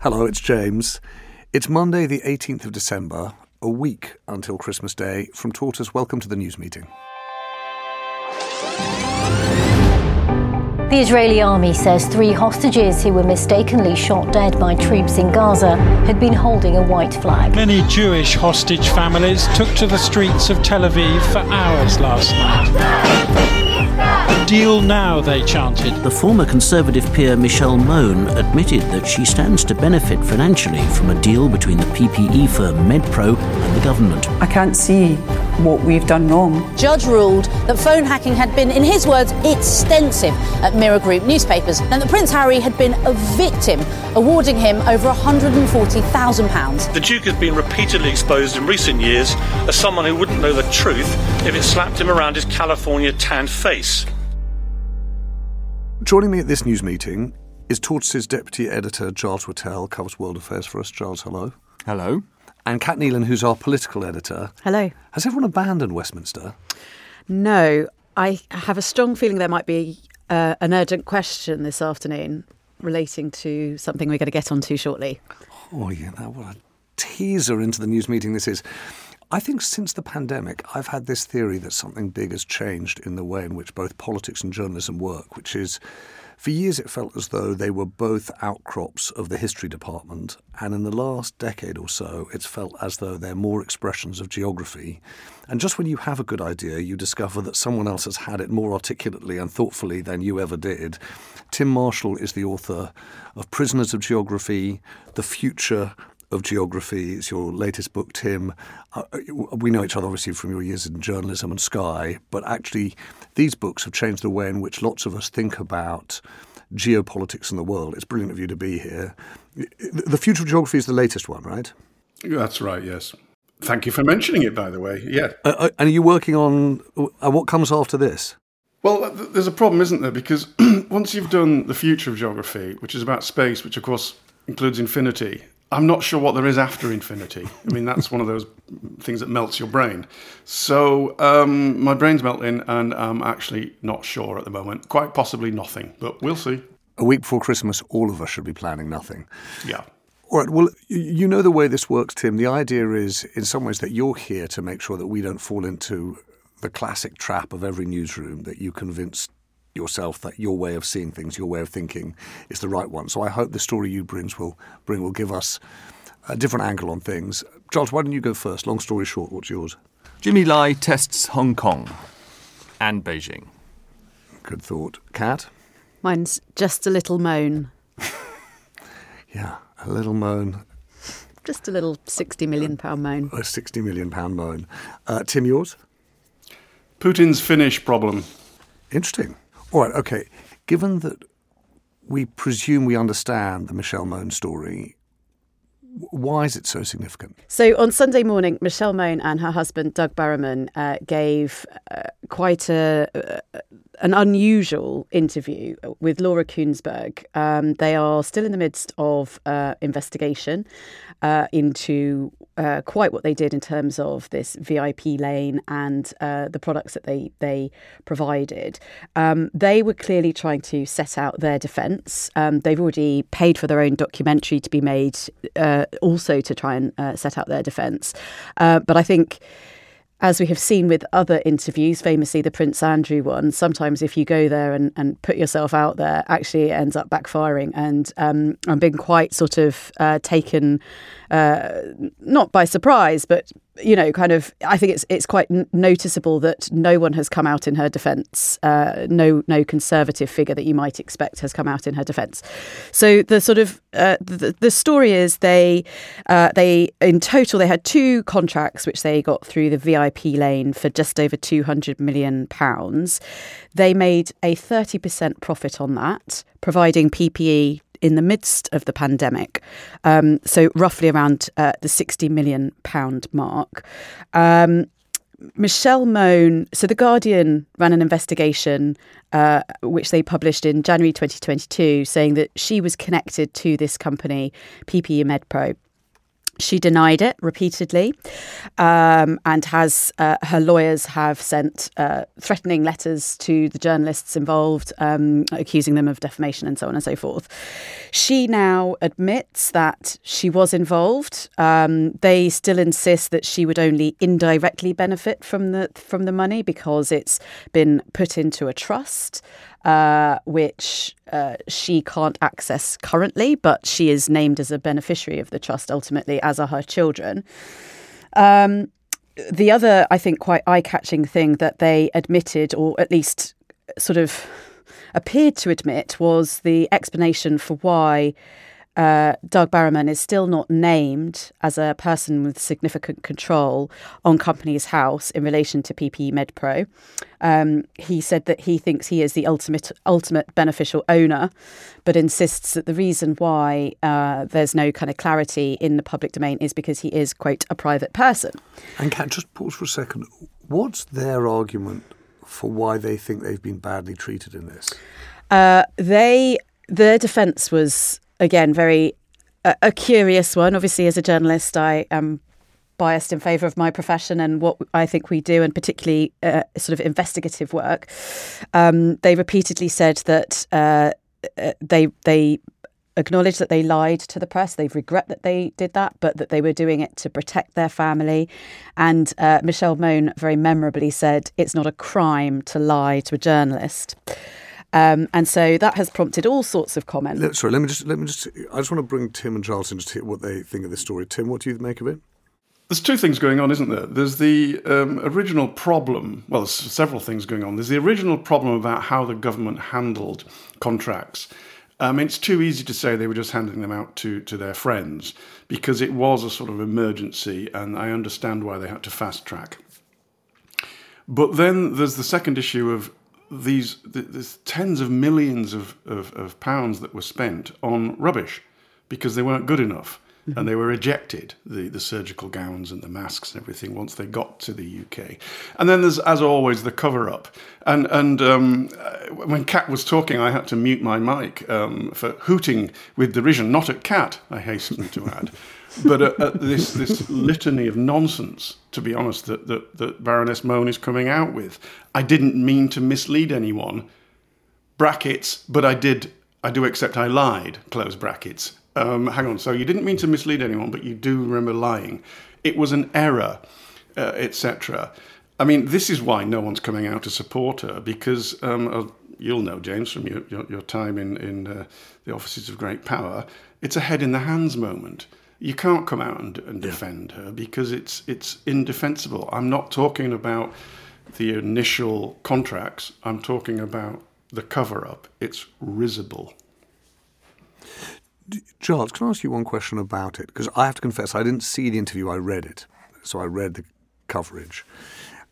Hello, it's James. It's Monday, the 18th of December, a week until Christmas Day. From Tortoise, welcome to the news meeting. The Israeli army says three hostages who were mistakenly shot dead by troops in Gaza had been holding a white flag. Many Jewish hostage families took to the streets of Tel Aviv for hours last night. The deal now, they chanted. The former Conservative peer Michelle Mone admitted that she stands to benefit financially from a deal between the PPE firm MedPro and the government. I can't see what we've done wrong. Judge ruled that phone hacking had been, in his words, extensive at Mirror Group newspapers, and that Prince Harry had been a victim, awarding him over £140,000. The Duke has been repeatedly exposed in recent years as someone who wouldn't know the truth if it slapped him around his California tanned face. Joining me at this news meeting is Tortoise's deputy editor, Giles Whittell, covers world affairs for us. Giles, hello. Hello. And Cat Neilan, who's our political editor. Hello. Has everyone abandoned Westminster? No. I have a strong feeling there might be uh, an urgent question this afternoon relating to something we're going to get onto shortly. Oh, yeah, what a teaser into the news meeting this is. I think since the pandemic, I've had this theory that something big has changed in the way in which both politics and journalism work, which is for years it felt as though they were both outcrops of the history department, and in the last decade or so, it's felt as though they're more expressions of geography. And just when you have a good idea, you discover that someone else has had it more articulately and thoughtfully than you ever did. Tim Marshall is the author of Prisoners of Geography, The Future of geography. It's your latest book, Tim. Uh, we know each other obviously from your years in journalism and Sky, but actually, these books have changed the way in which lots of us think about geopolitics in the world. It's brilliant of you to be here. The Future of Geography is the latest one, right? That's right, yes. Thank you for mentioning it, by the way. Yeah. Uh, uh and are you working on uh, what comes after this? Well, there's a problem, isn't there? Because once you've done the future of geography, which is about space, which of course includes infinity, I'm not sure what there is after infinity. I mean, that's one of those things that melts your brain. So um, my brain's melting, and I'm actually not sure at the moment. Quite possibly nothing, but we'll see. A week before Christmas, all of us should be planning nothing. Yeah. All right. Well, you know the way this works, Tim. The idea is, in some ways, that you're here to make sure that we don't fall into the classic trap of every newsroom that you convince yourself that your way of seeing things, your way of thinking, is the right one. So I hope the story you brings will bring will give us a different angle on things. Giles, why don't you go first? Long story short, what's yours? Jimmy Lai tests Hong Kong and Beijing. Good thought. Cat? Mine's just a little moan. yeah, a little moan. Just a little sixty million pound moan. A sixty million pound moan. Uh, Tim, yours? Putin's Finnish problem. Interesting. All right, okay. Given that we presume we understand the Michelle Mone story, Why is it so significant? So on Sunday morning, Michelle Mone and her husband Doug Barrowman uh, gave uh, quite a, uh, an unusual interview with Laura Kuenssberg. Um, they are still in the midst of uh, investigation uh, into uh, quite what they did in terms of this VIP lane and uh, the products that they they provided. Um, they were clearly trying to set out their defence. Um, they've already paid for their own documentary to be made, uh, also to try and uh, set out their defence. but I think as we have seen with other interviews, famously the Prince Andrew one, sometimes if you go there and, and put yourself out there, actually it ends up backfiring. And um, I'm being quite sort of uh, taken, uh, not by surprise, but you know, kind of, I think it's it's quite n- noticeable that no one has come out in her defence. Uh, no, no conservative figure that you might expect has come out in her defence. So the sort of uh, the, the story is they uh, they in total they had two contracts which they got through the VIP lane for just over two hundred million pounds. They made a thirty percent profit on that, providing PPE in the midst of the pandemic. Um, so roughly around uh, the sixty million pound mark. Um, Michelle Mone, so The Guardian ran an investigation uh, which they published in January 2022 saying that she was connected to this company, PPE MedPro. She denied it repeatedly, um, and has uh, her lawyers have sent uh, threatening letters to the journalists involved, um, accusing them of defamation and so on and so forth. She now admits that she was involved. Um, they still insist that she would only indirectly benefit from the from the money because it's been put into a trust uh, which uh, she can't access currently, but she is named as a beneficiary of the trust ultimately, as are her children. Um, the other, I think, quite eye catching thing that they admitted, or at least sort of appeared to admit, was the explanation for why uh, Doug Barrowman is still not named as a person with significant control on Companies House in relation to PPE MedPro. Um, he said that he thinks he is the ultimate ultimate beneficial owner, but insists that the reason why uh, there's no kind of clarity in the public domain is because he is quote a private person. And can I just pause for a second. What's their argument for why they think they've been badly treated in this? Uh, they their defence was again, very uh, a curious one. Obviously, as a journalist, I am biased in favour of my profession and what I think we do, and particularly uh, sort of investigative work. Um, they repeatedly said that uh, uh they they acknowledge that they lied to the press. They regret that they did that, but that they were doing it to protect their family. And uh, Michelle Mone very memorably said, "It's not a crime to lie to a journalist." Um, and so that has prompted all sorts of comments. Sorry, let me just let me just. I just want to bring Tim and Giles in to hear what they think of this story. Tim, what do you make of it? There's two things going on, isn't there? There's the um, original problem. Well, there's several things going on. There's the original problem about how the government handled contracts. I mean, it's too easy to say they were just handing them out to, to their friends because it was a sort of emergency, and I understand why they had to fast track. But then there's the second issue of these tens of millions of, of, of, pounds that were spent on rubbish because they weren't good enough and they were ejected the, the surgical gowns and the masks and everything once they got to the UK and then there's as always the cover up and and um, when Cat was talking I had to mute my mic um, for hooting with derision not at Cat I hasten to add but uh, uh, this this litany of nonsense, to be honest, that, that, that Baroness Mone is coming out with. I didn't mean to mislead anyone. Brackets, but I did. I do accept I lied. Close brackets. Um, hang on. So you didn't mean to mislead anyone, but you do remember lying. It was an error, uh, etc. I mean, this is why no one's coming out to support her because um, uh, you'll know, James, from your, your, your time in, in uh, the offices of great power, it's a head in the hands moment you can't come out and, and defend yeah. her because it's it's indefensible. I'm not talking about the initial contracts. I'm talking about the cover up. It's risible. Giles, can I ask you one question about it? Because I have to confess, I didn't see the interview, I read it. So I read the coverage.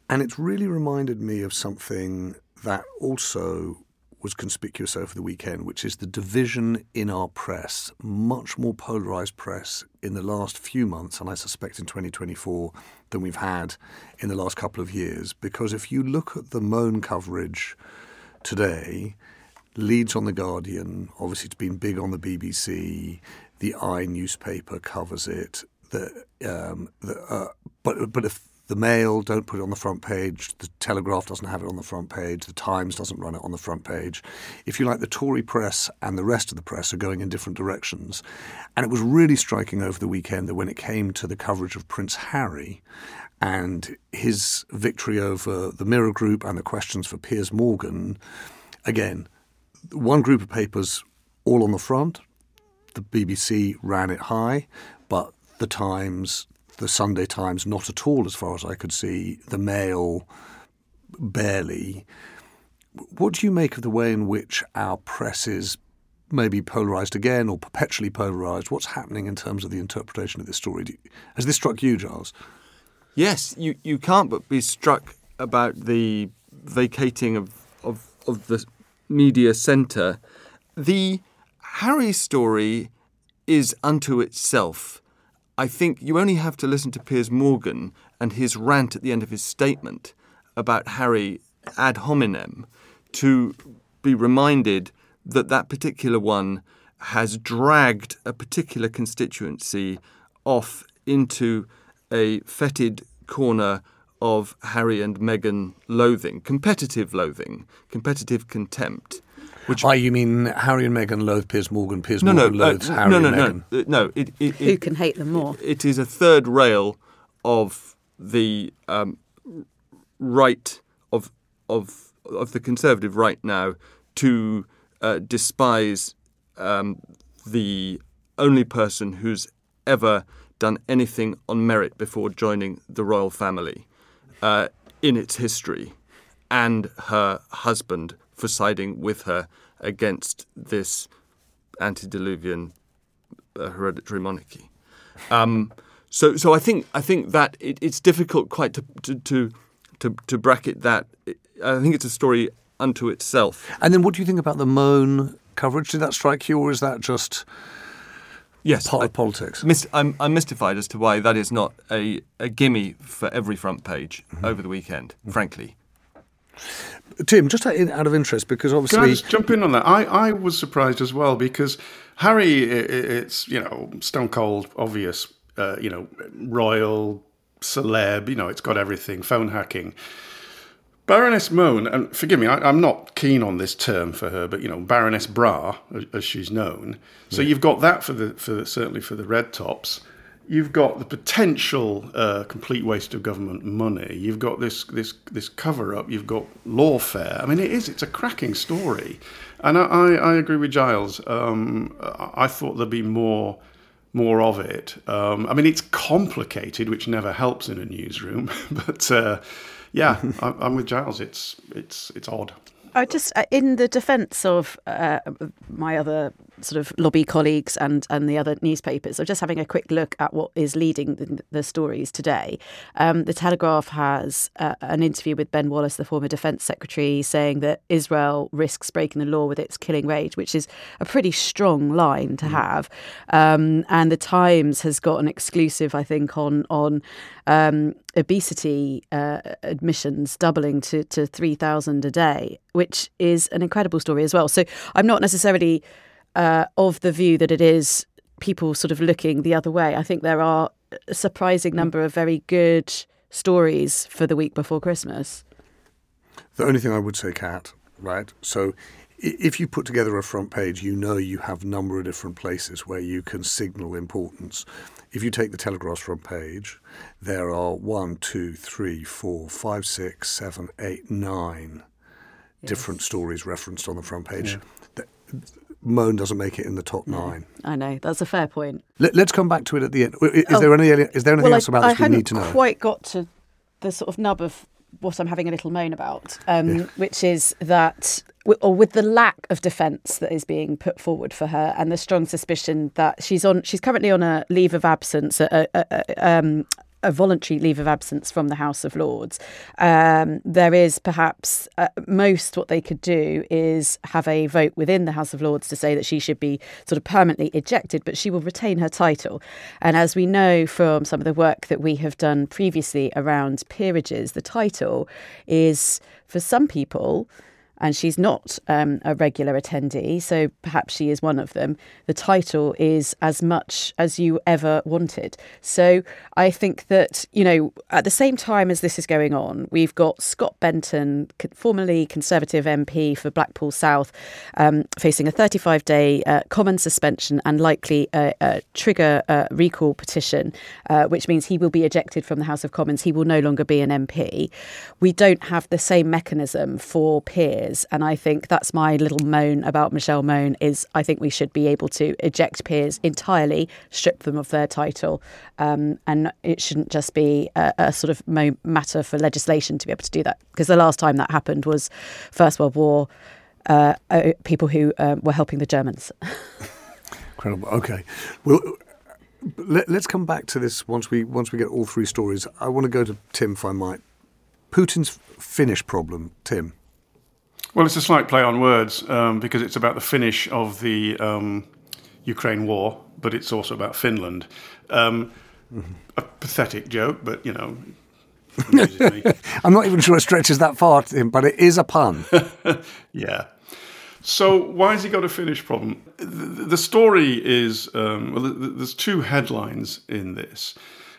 And it's really reminded me of something that also was conspicuous over the weekend, which is the division in our press, much more polarised press in the last few months, and I suspect in 2024, than we've had in the last couple of years. Because if you look at the Mone coverage today, leads on The Guardian, obviously it's been big on the BBC, the i newspaper covers it. The, um, the, uh, but, but if the Mail don't put it on the front page. The Telegraph doesn't have it on the front page. The Times doesn't run it on the front page. If you like, the Tory press and the rest of the press are going in different directions. And it was really striking over the weekend that when it came to the coverage of Prince Harry and his victory over the Mirror Group and the questions for Piers Morgan, again, one group of papers all on the front. The BBC ran it high, but the Times, the Sunday Times not at all, as far as I could see, the Mail barely. What do you make of the way in which our press is maybe polarized again or perpetually polarized? What's happening in terms of the interpretation of this story? Has this struck you, Giles? Yes, you, you can't but be struck about the vacating of, of, of the media centre. The Harry story is unto itself I think you only have to listen to Piers Morgan and his rant at the end of his statement about Harry ad hominem to be reminded that that particular one has dragged a particular constituency off into a fetid corner of Harry and Meghan loathing, competitive loathing, competitive contempt. Which, Why you mean Harry and Meghan loathe Piers Morgan? Piers no, Morgan no, uh, loathes uh, Harry no, no, and Meghan. No, no, it, it, Who it, can hate them more? It is a third rail of the um, right of of of the conservative right now to uh, despise um, the only person who's ever done anything on merit before joining the royal family uh, in its history, and her husband for siding with her against this antediluvian uh, hereditary monarchy. Um, so, so I think I think that it, it's difficult quite to, to to, to to bracket that. I think it's a story unto itself. And then, what do you think about the Mone coverage? Did that strike you, or is that just yes, part I, of politics? Mis- I'm, I'm mystified as to why that is not a, a gimme for every front page mm-hmm. over the weekend. Mm-hmm. Frankly, Tim, just out of interest, because obviously, can I just jump in on that? I, I was surprised as well because Harry, it's you know stone cold obvious, uh, you know royal celeb, you know it's got everything, phone hacking. Baroness Mone, and forgive me, I, am not keen on this term for her, but you know Baroness Bra, as she's known. So yeah. you've got that for the for the, certainly for the red tops you've got the potential uh, complete waste of government money. You've got this this this cover up. You've got lawfare. I mean, it is. It's a cracking story, and I, I agree with Giles. Um, I thought there'd be more more of it. Um, I mean, it's complicated, which never helps in a newsroom. but uh, yeah, I, I'm with Giles. It's it's it's odd. I just, uh, in the defence of uh, my other sort of lobby colleagues and, and the other newspapers, I'm just having a quick look at what is leading the, the stories today. Um, the Telegraph has uh, an interview with Ben Wallace, the former Defence Secretary, saying that Israel risks breaking the law with its killing rage, which is a pretty strong line to mm. have. Um, and the Times has got an exclusive, I think, on on um, obesity uh, admissions doubling to, to 3,000 a day, which is an incredible story as well. So I'm not necessarily uh, of the view that it is people sort of looking the other way. I think there are a surprising mm. number of very good stories for the week before Christmas. The only thing I would say, Cat, right? So if you put together a front page, you know you have a number of different places where you can signal importance. If you take the Telegraph's front page, there are one, two, three, four, five, six, seven, eight, nine yes. different stories referenced on the front page. Yeah. Mone doesn't make it in the top nine. I know that's a fair point. Let, us come back to it at the end. Is oh, there any? Is there anything well, else about I, this I we need to know? I quite got to the sort of nub of what I'm having a little moan about, um, yeah. which is that, or with the lack of defence that is being put forward for her, and the strong suspicion that she's on, she's currently on a leave of absence, a, a, a, um, a voluntary leave of absence from the House of Lords. Um, there is perhaps uh, most what they could do is have a vote within the House of Lords to say that she should be sort of permanently ejected, but she will retain her title. And as we know from some of the work that we have done previously around peerages, the title is for some people and she's not um, a regular attendee, so perhaps she is one of them. The title is as much as you ever wanted. So I think that, you know, at the same time as this is going on, we've got Scott Benton, formerly Conservative MP for Blackpool South, um, facing a 35 day uh, common suspension and likely a, a trigger uh, recall petition, uh, which means he will be ejected from the House of Commons. He will no longer be an MP. We don't have the same mechanism for peers peers. And I think that's my little moan about Michelle Mone is I think we should be able to eject peers entirely, strip them of their title, um, and it shouldn't just be a, a sort of mo- matter for legislation to be able to do that. Because the last time that happened was First World War. Uh, uh, people who um, were helping the Germans. Incredible. Okay, well, let, us come back to this once we once we get all three stories. I want to go to Tim, if I might. Putin's Finnish problem, Tim. Well, it's a slight play on words um, because it's about the finish of the um, Ukraine war, but it's also about Finland. Um, mm-hmm. A pathetic joke, but you know. I'm not even sure it stretches that far, Tim, but it is a pun. yeah. So why has he got a Finnish problem? The, the story is um, well, there's two headlines in this.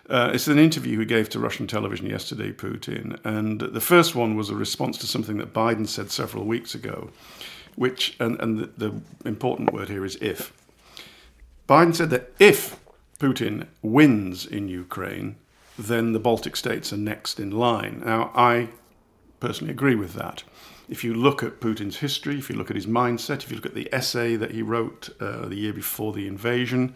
Uh, it's an interview he gave to Russian television yesterday, Putin. And the first one was a response to something that Biden said several weeks ago, which, and, and the, the important word here is if. Biden said that if Putin wins in Ukraine, then the Baltic states are next in line. Now, I personally agree with that. If you look at Putin's history, if you look at his mindset, if you look at the essay that he wrote uh, the year before the invasion,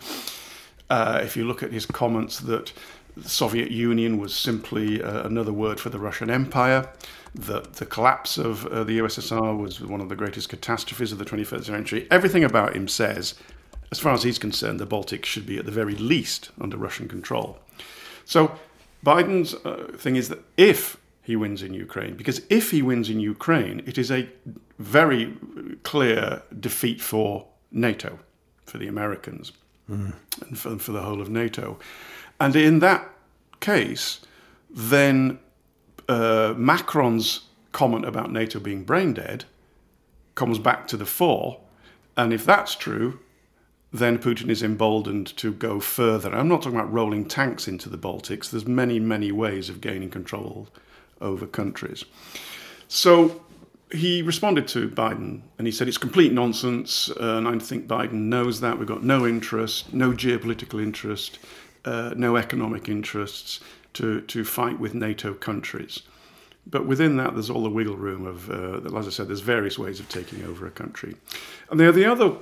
uh, if you look at his comments that the Soviet Union was simply uh, another word for the Russian Empire. That the collapse of uh, the USSR was one of the greatest catastrophes of the 21st century. Everything about him says, as far as he's concerned, the Baltics should be at the very least under Russian control. So Biden's uh, thing is that if he wins in Ukraine, because if he wins in Ukraine, it is a very clear defeat for NATO, for the Americans, mm. and for, for the whole of NATO. And in that case, then uh, Macron's comment about NATO being brain dead comes back to the fore. And if that's true, then Putin is emboldened to go further. I'm not talking about rolling tanks into the Baltics. There's many, many ways of gaining control over countries. So he responded to Biden and he said it's complete nonsense. Uh, and I think Biden knows that. We've got no interest, no geopolitical interest uh, no economic interests to, to fight with NATO countries. But within that, there's all the wiggle room of, uh, as I said, there's various ways of taking over a country. And the, the other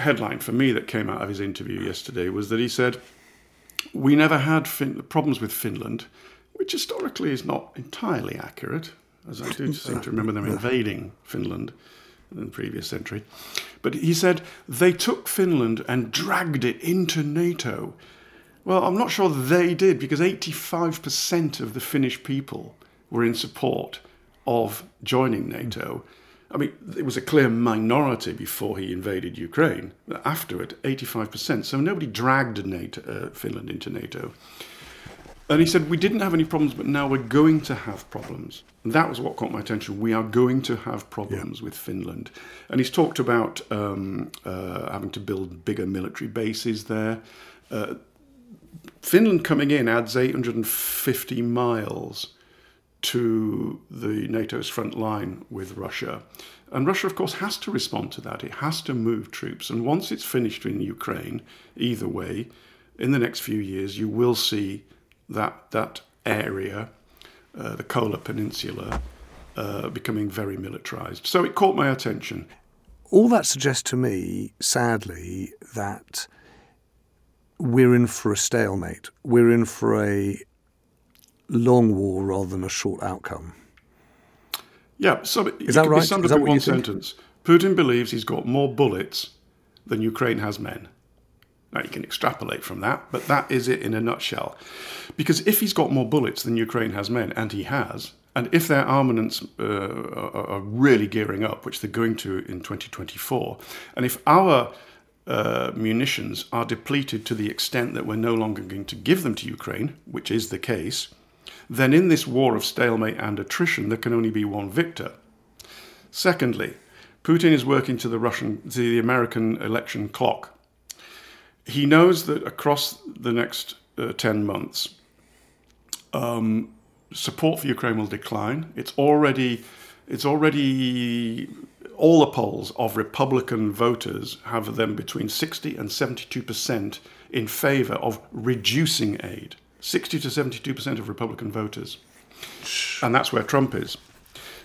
headline for me that came out of his interview yesterday was that he said, We never had fin- problems with Finland, which historically is not entirely accurate, as I do seem to remember them invading Finland in the previous century. But he said they took Finland and dragged it into NATO well, I'm not sure they did because 85% of the Finnish people were in support of joining NATO. I mean, it was a clear minority before he invaded Ukraine. After it, 85%. So nobody dragged NATO, uh, Finland into NATO. And he said, We didn't have any problems, but now we're going to have problems. And that was what caught my attention. We are going to have problems yeah. with Finland. And he's talked about um, uh, having to build bigger military bases there. Uh, Finland coming in adds 850 miles to the NATO's front line with Russia. And Russia, of course, has to respond to that. It has to move troops. And once it's finished in Ukraine, either way, in the next few years, you will see that, that area, uh, the Kola Peninsula, uh, becoming very militarized. So it caught my attention. All that suggests to me, sadly, that we're in for a stalemate. We're in for a long war rather than a short outcome. Yeah, so it, is that right? Summed up in one sentence. Putin believes he's got more bullets than Ukraine has men. Now, you can extrapolate from that, but that is it in a nutshell. Because if he's got more bullets than Ukraine has men, and he has, and if their armaments uh, are really gearing up, which they're going to in 2024, and if our uh, munitions are depleted to the extent that we're no longer going to give them to Ukraine, which is the case, then in this war of stalemate and attrition, there can only be one victor. Secondly, Putin is working to the Russian, to the American election clock. He knows that across the next uh, 10 months, um, support for Ukraine will decline. It's already, it's already all the polls of Republican voters have them between 60 and 72 percent in favor of reducing aid. 60 to 72 percent of Republican voters, and that's where Trump is.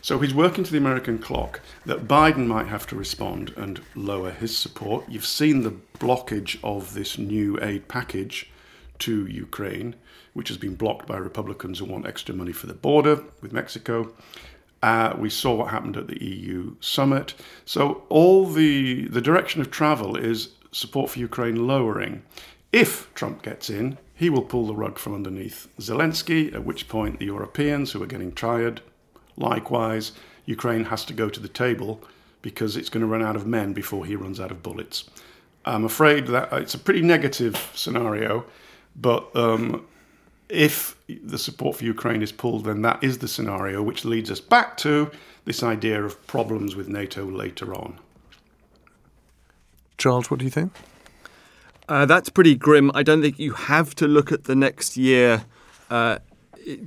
So he's working to the American clock that Biden might have to respond and lower his support. You've seen the blockage of this new aid package to Ukraine, which has been blocked by Republicans who want extra money for the border with Mexico. Uh, we saw what happened at the EU summit. So all the the direction of travel is support for Ukraine lowering. If Trump gets in, he will pull the rug from underneath Zelensky, at which point the Europeans, who are getting tired, likewise, Ukraine has to go to the table because it's going to run out of men before he runs out of bullets. I'm afraid that it's a pretty negative scenario, but um, if the support for Ukraine is pulled, then that is the scenario, which leads us back to this idea of problems with NATO later on. Giles, what do you think? Uh, that's pretty grim. I don't think you have to look at the next year uh,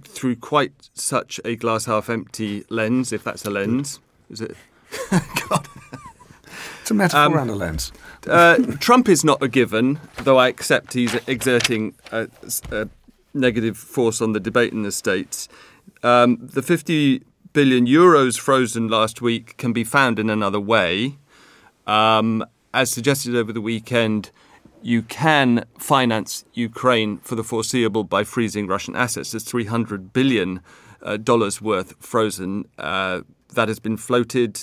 through quite such a glass half empty lens, if that's a lens. Is it? God. It's a metaphor um, and a lens. uh, Trump is not a given, though I accept he's exerting a, a negative force on the debate in the States. Um, the 50 billion euros frozen last week can be found in another way. Um, as suggested over the weekend, you can finance Ukraine for the foreseeable by freezing Russian assets. There's 300 billion uh, dollars worth frozen. Uh, that has been floated.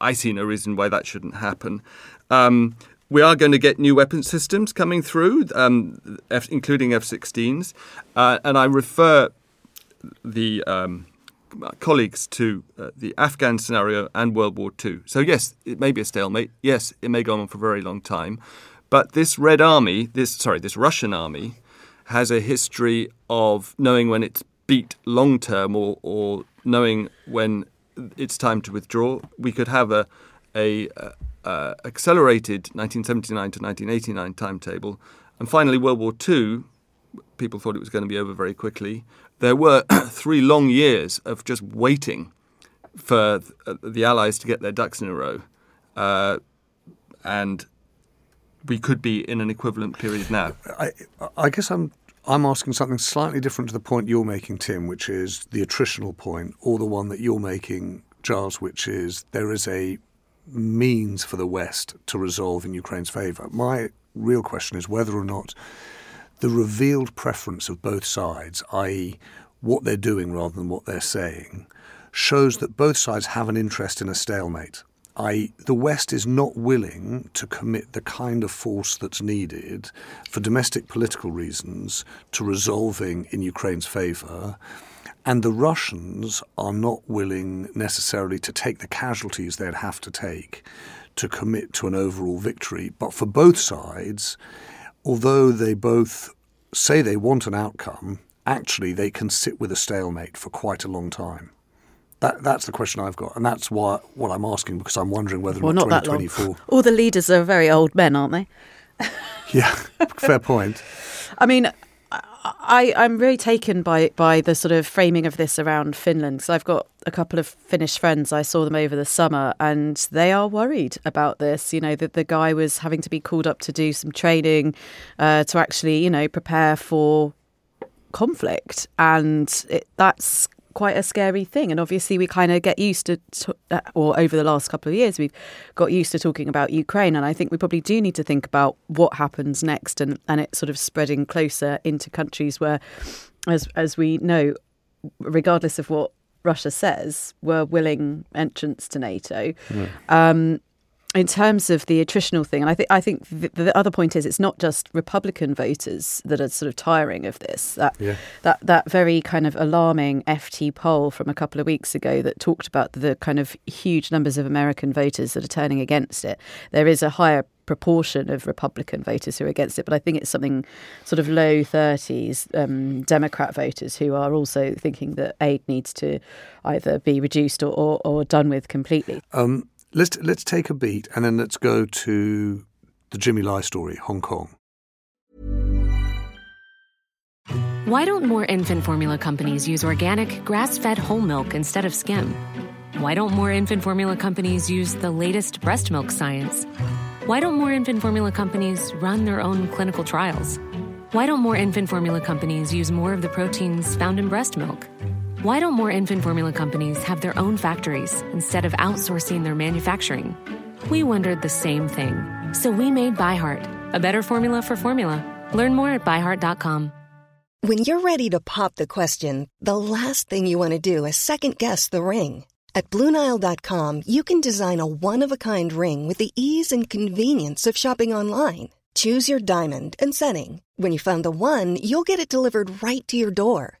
I see no reason why that shouldn't happen. Um, we are going to get new weapon systems coming through, um, F, including F-16s, uh, and I refer the um, colleagues to uh, the Afghan scenario and World War II. So yes, it may be a stalemate. Yes, it may go on for a very long time, but this Red Army, this sorry, this Russian army, has a history of knowing when it's beat long term or, or knowing when it's time to withdraw. We could have a a, uh, accelerated 1979 to 1989 timetable. And finally, World War II, people thought it was going to be over very quickly. There were three long years of just waiting for the Allies to get their ducks in a row. Uh, and we could be in an equivalent period now. I, I guess I'm I'm asking something slightly different to the point you're making, Tim, which is the attritional point, or the one that you're making, Giles, which is there is a means for the West to resolve in Ukraine's favour. My real question is whether or not the revealed preference of both sides, i.e., what they're doing rather than what they're saying, shows that both sides have an interest in a stalemate. I, the West is not willing to commit the kind of force that's needed for domestic political reasons to resolving in Ukraine's favour and the Russians are not willing necessarily to take the casualties they'd have to take to commit to an overall victory. But for both sides, although they both say they want an outcome, actually they can sit with a stalemate for quite a long time. That, that's the question I've got, and that's why what I'm asking because I'm wondering whether well, not, not 2024. All the leaders are very old men, aren't they? yeah, fair point. I mean, I, I'm really taken by by the sort of framing of this around Finland. So I've got a couple of Finnish friends. I saw them over the summer, and they are worried about this. You know that the guy was having to be called up to do some training uh, to actually, you know, prepare for conflict, and it, that's quite a scary thing. And obviously, we kind of get used to, to, uh, or over the last couple of years, we've got used to talking about Ukraine. And I think we probably do need to think about what happens next and, and it sort of spreading closer into countries where, as, as we know, regardless of what Russia says, were willing entrants to NATO. Mm. Um, in terms of the attritional thing, and I think I think the, the, other point is it's not just Republican voters that are sort of tiring of this. That yeah. that that very kind of alarming FT poll from a couple of weeks ago that talked about the kind of huge numbers of American voters that are turning against it. There is a higher proportion of Republican voters who are against it, but I think it's something sort of low 30s um, Democrat voters who are also thinking that aid needs to either be reduced or, or, or done with completely. Um, Let's let's take a beat and then let's go to the Jimmy Lai story, Hong Kong. Why don't more infant formula companies use organic, grass-fed whole milk instead of skim? Why don't more infant formula companies use the latest breast milk science? Why don't more infant formula companies run their own clinical trials? Why don't more infant formula companies use more of the proteins found in breast milk? Why don't more infant formula companies have their own factories instead of outsourcing their manufacturing? We wondered the same thing. So we made ByHeart, a better formula for formula. Learn more at byheart.com. When you're ready to pop the question, the last thing you want to do is second guess the ring. At Bluenile.com, you can design a one of a kind ring with the ease and convenience of shopping online. Choose your diamond and setting. When you find the one, you'll get it delivered right to your door.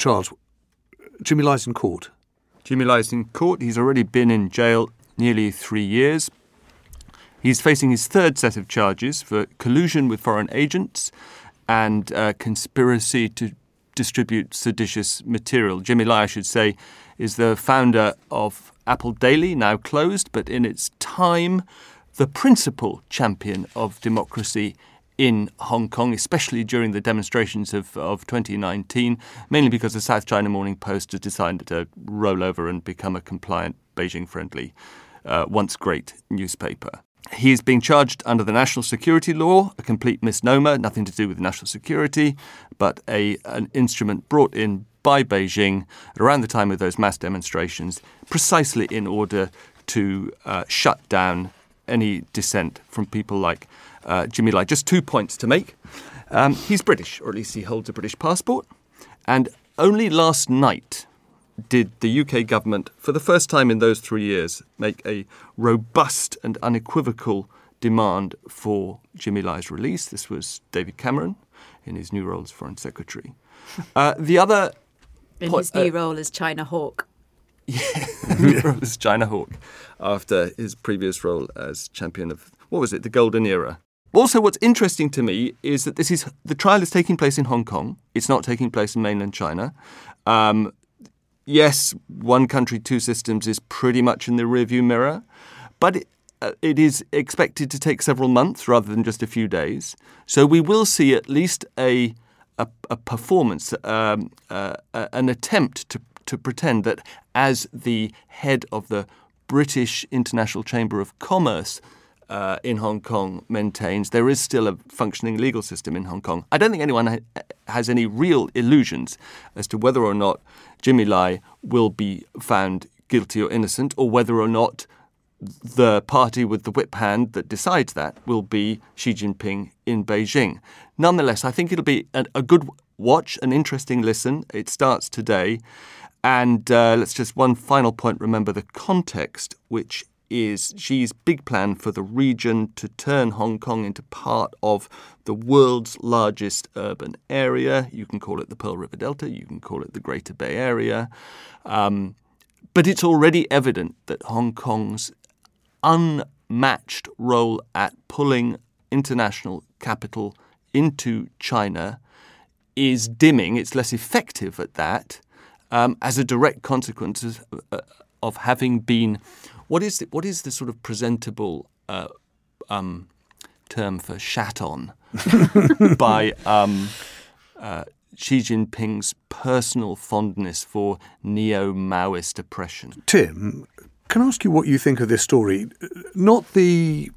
Giles, Jimmy Lai's in court. Jimmy Lai's in court. He's already been in jail nearly three years. He's facing his third set of charges for collusion with foreign agents and uh, conspiracy to distribute seditious material. Jimmy Lai, I should say, is the founder of Apple Daily, now closed, but in its time, the principal champion of democracy in Hong Kong, especially during the demonstrations of, of 2019, mainly because the South China Morning Post has decided to roll over and become a compliant, Beijing friendly, uh, once great newspaper. He is being charged under the national security law, a complete misnomer, nothing to do with national security, but a, an instrument brought in by Beijing around the time of those mass demonstrations, precisely in order to uh, shut down any dissent from people like uh, Jimmy Lai. Just two points to make. Um, he's British, or at least he holds a British passport. And only last night, did the UK government, for the first time in those three years, make a robust and unequivocal demand for Jimmy Lai's release. This was David Cameron in his new role as Foreign Secretary. Uh, the other. In his new uh, role as China Hawk. Yeah, as China Hawk after his previous role as champion of, what was it, the Golden Era. Also, what's interesting to me is that this is the trial is taking place in Hong Kong. It's not taking place in mainland China. Um, yes, one country, two systems is pretty much in the rearview mirror, but it, uh, it is expected to take several months rather than just a few days. So we will see at least a a, a performance, um, uh, an attempt to to pretend that as the head of the British International Chamber of Commerce uh, in Hong Kong maintains there is still a functioning legal system in Hong Kong. I don't think anyone ha- has any real illusions as to whether or not Jimmy Lai will be found guilty or innocent, or whether or not the party with the whip hand that decides that will be Xi Jinping in Beijing. Nonetheless, I think it'll be a, a good watch, an interesting listen. It starts today. And uh, let's just one final point remember the context, which is Xi's big plan for the region to turn Hong Kong into part of the world's largest urban area. You can call it the Pearl River Delta, you can call it the Greater Bay Area. Um, but it's already evident that Hong Kong's unmatched role at pulling international capital into China is dimming. It's less effective at that um, as a direct consequence of, uh, of having been what is the, what is the sort of presentable uh, um, term for shat on by um, uh, Xi Jinping's personal fondness for neo Maoist oppression. Tim, can I ask you what you think of this story? Not the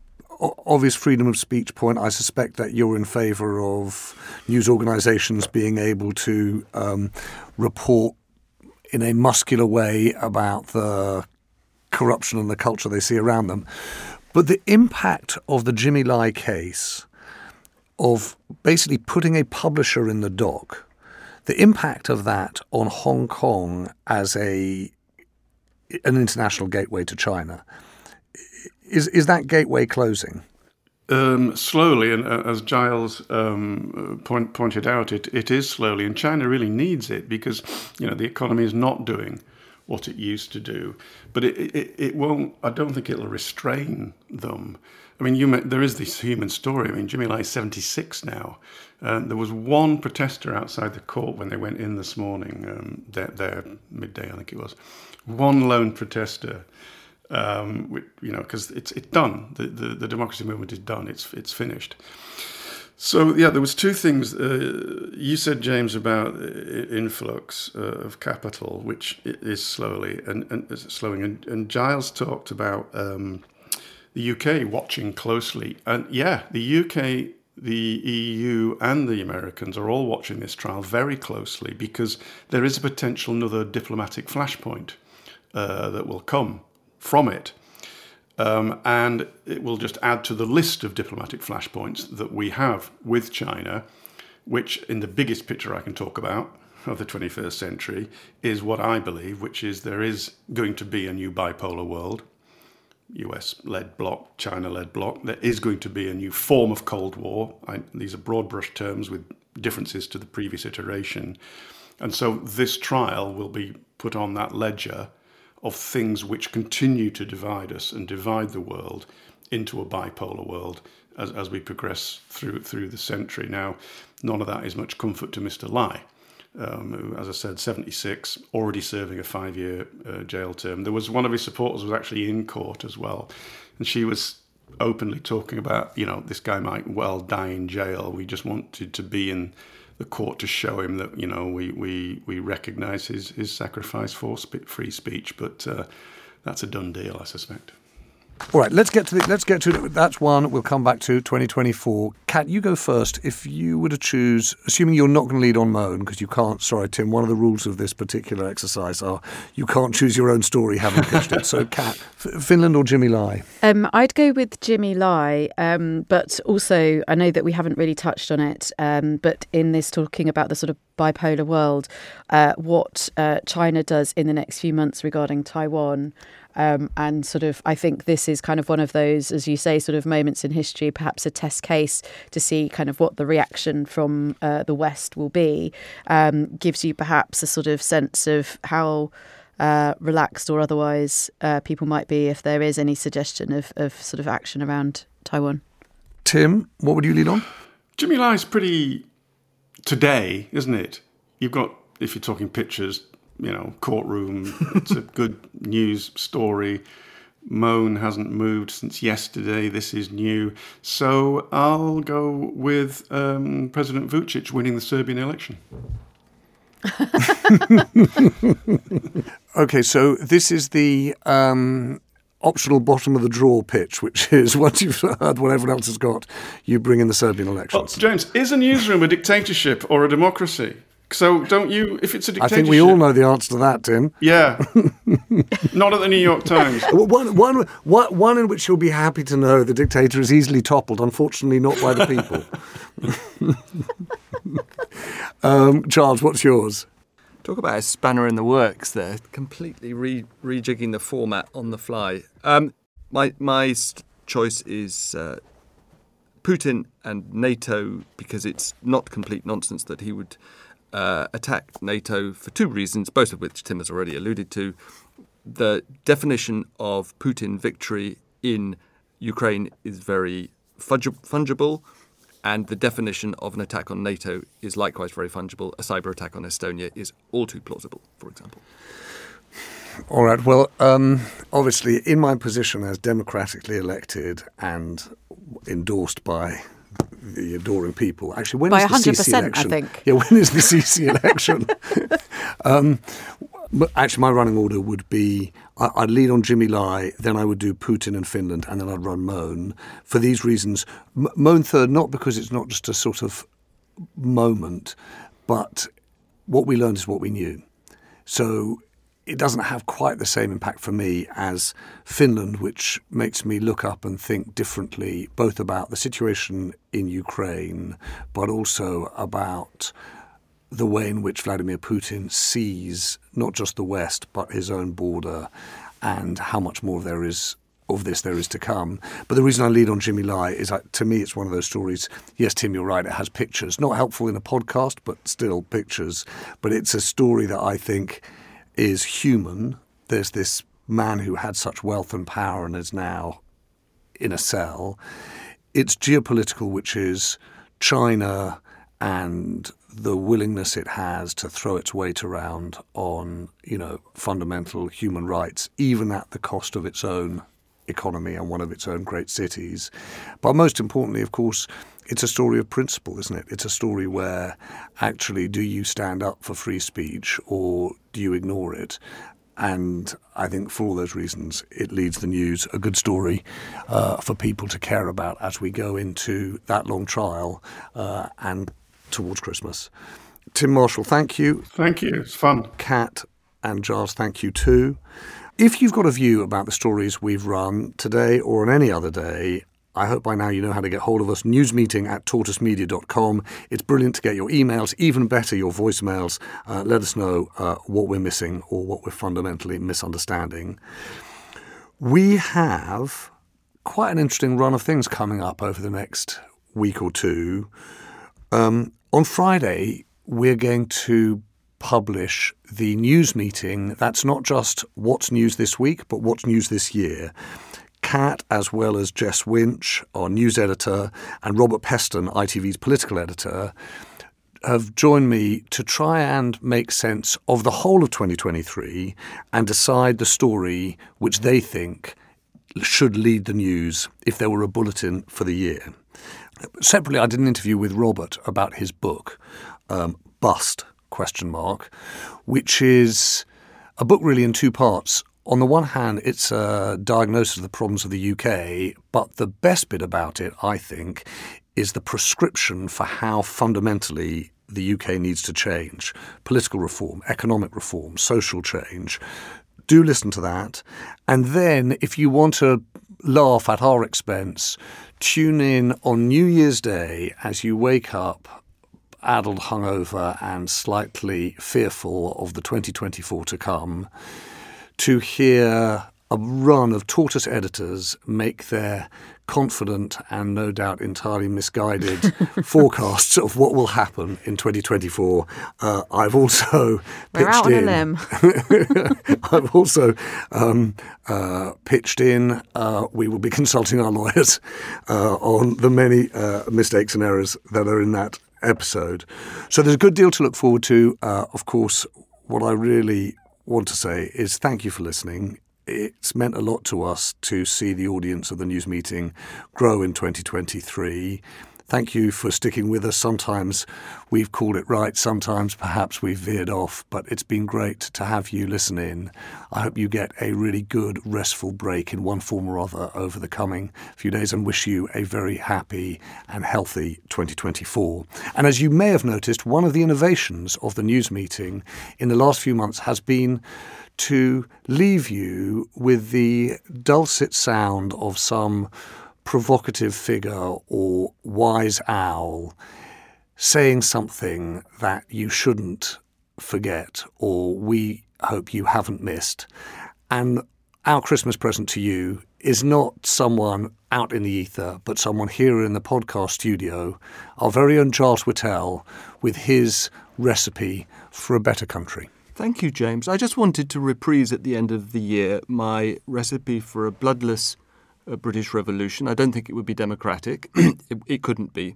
obvious freedom of speech point. I suspect that you're in favour of news organisations being able to um, report in a muscular way about the corruption and the culture they see around them. But the impact of the Jimmy Lai case of basically putting a publisher in the dock, the impact of that on Hong Kong as a an international gateway to China, is is that gateway closing? Um, slowly, and uh, as Giles um, point, pointed out, it, it is slowly, and China really needs it because you know the economy is not doing what it used to do, but it, it, it won't. I don't think it'll restrain them. I mean, you, there is this human story. I mean, Jimmy Lai is 76 now. Um, there was one protester outside the court when they went in this morning, um, there, midday, I think it was. One lone protester, um, you know, because it's it's done. The, the, the democracy movement is done. It's it's finished. So yeah, there was two things uh, you said, James, about influx uh, of capital, which is slowly and, and slowing, and, and, Giles talked about um, the UK watching closely, and yeah, the UK, the EU, and the Americans are all watching this trial very closely because there is a potential another diplomatic flashpoint uh, that will come from it. Um, and it will just add to the list of diplomatic flashpoints that we have with China, which, in the biggest picture I can talk about of the 21st century, is what I believe, which is there is going to be a new bipolar world, US led bloc, China led bloc. There is going to be a new form of Cold War. I, these are broad brush terms with differences to the previous iteration. And so this trial will be put on that ledger of things which continue to divide us and divide the world into a bipolar world as, as we progress through through the century. Now, none of that is much comfort to Mr. Lai. Um, who, as I said, 76, already serving a five-year uh, jail term. There was one of his supporters was actually in court as well, and she was openly talking about, you know, this guy might well die in jail. We just wanted to be in the court to show him that you know we we we recognise his his sacrifice for free speech, but uh, that's a done deal, I suspect. All right, let's get to the, let's get to that's one. We'll come back to 2024. Cat, you go first. If you were to choose, assuming you're not going to lead on Mone because you can't. Sorry, Tim. One of the rules of this particular exercise are you can't choose your own story having pitched it. So, Cat, Finland or Jimmy Lai? Um, I'd go with Jimmy Lai, um, but also I know that we haven't really touched on it. Um, but in this talking about the sort of bipolar world, uh, what uh, China does in the next few months regarding Taiwan. Um, and sort of, I think this is kind of one of those, as you say, sort of moments in history, perhaps a test case to see kind of what the reaction from uh, the West will be. Um, gives you perhaps a sort of sense of how. Uh, relaxed or otherwise uh, people might be if there is any suggestion of, of sort of action around Taiwan. Tim, what would you lead on? Jimmy Lai's pretty today, isn't it? You've got, if you're talking pictures, you know, courtroom. it's a good news story. Mone hasn't moved since yesterday. This is new. So I'll go with um, President Vucic winning the Serbian election. okay, so this is the um, optional bottom of the draw pitch, which is once you've heard what everyone else has got, you bring in the Serbian elections. Well, James, is a newsroom a dictatorship or a democracy? So don't you? If it's a dictatorship, I think we all know the answer to that, Tim. Yeah, not at the New York Times. one, one, one, one in which you'll be happy to know the dictator is easily toppled. Unfortunately, not by the people. um, Giles, what's yours? Talk about a spanner in the works there, completely re- rejigging the format on the fly. Um, my my choice is uh, Putin and NATO because it's not complete nonsense that he would uh, attacked NATO for two reasons, both of which Tim has already alluded to. The definition of Putin victory in Ukraine is very fungible, and the definition of an attack on NATO is likewise very fungible. A cyber attack on Estonia is all too plausible, for example. All right. Well, um, obviously, in my position as democratically elected and endorsed by the adoring people. Actually, when by is the 100%, Sisi election? I think. Yeah, when is the Sisi election? um, but actually, my running order would be I, I'd lead on Jimmy Lai, then I would do Putin and Finland, and then I'd run Mone. For these reasons, M- Mone third, not because it's not just a sort of moment, but what we learned is what we knew. So it doesn't have quite the same impact for me as Finland, which makes me look up and think differently, both about the situation in Ukraine, but also about the way in which Vladimir Putin sees not just the West, but his own border, and how much more there is of this there is to come. But the reason I lead on Jimmy Lai is that to me it's one of those stories. Yes, Tim, you're right. It has pictures, not helpful in a podcast, but still pictures. But it's a story that I think is human. There's this man who had such wealth and power and is now in a cell. It's geopolitical, which is China and the willingness it has to throw its weight around on, you know, fundamental human rights, even at the cost of its own economy and one of its own great cities. But most importantly, of course, it's a story of principle, isn't it? It's a story where actually do you stand up for free speech or do you ignore it? And I think for all those reasons, it leads the news a good story uh, for people to care about as we go into that long trial uh, and towards Christmas. Tim Marshall, thank you. Thank you. It's fun. Cat and Giles, thank you too. If you've got a view about the stories we've run today or on any other day, I hope by now you know how to get hold of us. Newsmeeting at tortoisemedia.com. It's brilliant to get your emails, even better, your voicemails. Uh, let us know uh, what we're missing or what we're fundamentally misunderstanding. We have quite an interesting run of things coming up over the next week or two. Um, on Friday, we're going to publish the news meeting. That's not just what's news this week, but what's news this year. Cat, as well as Jess Winch, our news editor, and Robert Peston, ITV's political editor, have joined me to try and make sense of the whole of 2023 and decide the story which they think should lead the news if there were a bulletin for the year. Separately, I did an interview with Robert about his book, um, Bust, question mark, which is a book really in two parts. On the one hand, it's a diagnosis of the problems of the UK, but the best bit about it, I think, is the prescription for how fundamentally the UK needs to change political reform, economic reform, social change. Do listen to that. And then, if you want to laugh at our expense, tune in on New Year's Day as you wake up addled, hungover, and slightly fearful of the 2024 to come, to hear a run of tortoise editors make their confident and no doubt entirely misguided forecasts of what will happen in 2024. Uh, I've also We're out on in. I've also um, uh, pitched in. Uh, we will be consulting our lawyers uh, on the many uh, mistakes and errors that are in that episode. So there's a good deal to look forward to. Uh, of course, what I really want to say is thank you for listening. It's meant a lot to us to see the audience of the news meeting grow in 2023. Thank you for sticking with us. Sometimes we've called it right, sometimes perhaps we've veered off, but it's been great to have you listen in. I hope you get a really good, restful break in one form or other over the coming few days and wish you a very happy and healthy 2024. And as you may have noticed, one of the innovations of the news meeting in the last few months has been to leave you with the dulcet sound of some provocative figure or wise owl saying something that you shouldn't forget or we hope you haven't missed. And our Christmas present to you is not someone out in the ether, but someone here in the podcast studio, our very own Giles Whittell, with his recipe for a better country. Thank you, James. I just wanted to reprise at the end of the year my recipe for a bloodless uh, British Revolution. I don't think it would be democratic. it, it couldn't be.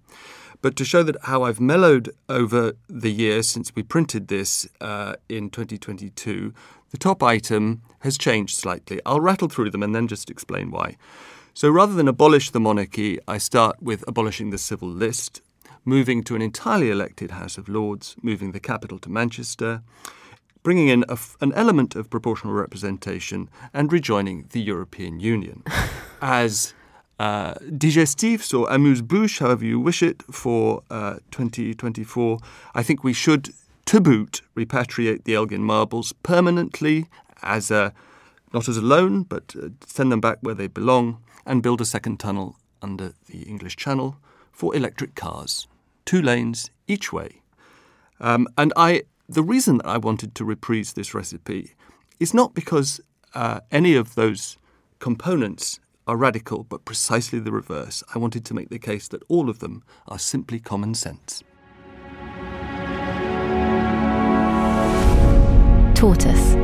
But to show that how I've mellowed over the years since we printed this uh, in 2022, the top item has changed slightly. I'll rattle through them and then just explain why. So rather than abolish the monarchy, I start with abolishing the civil list, moving to an entirely elected House of Lords, moving the capital to Manchester, bringing in an element of proportional representation, and rejoining the European Union. As uh, digestif or amuse-bouche, however you wish it, for uh, 2024, I think we should, to boot, repatriate the Elgin marbles permanently as a, not as a loan, but uh, send them back where they belong, and build a second tunnel under the English Channel for electric cars, two lanes each way. Um, and I, the reason that I wanted to reprise this recipe is not because uh, any of those components are radical, but precisely the reverse. I wanted to make the case that all of them are simply common sense. Tortoise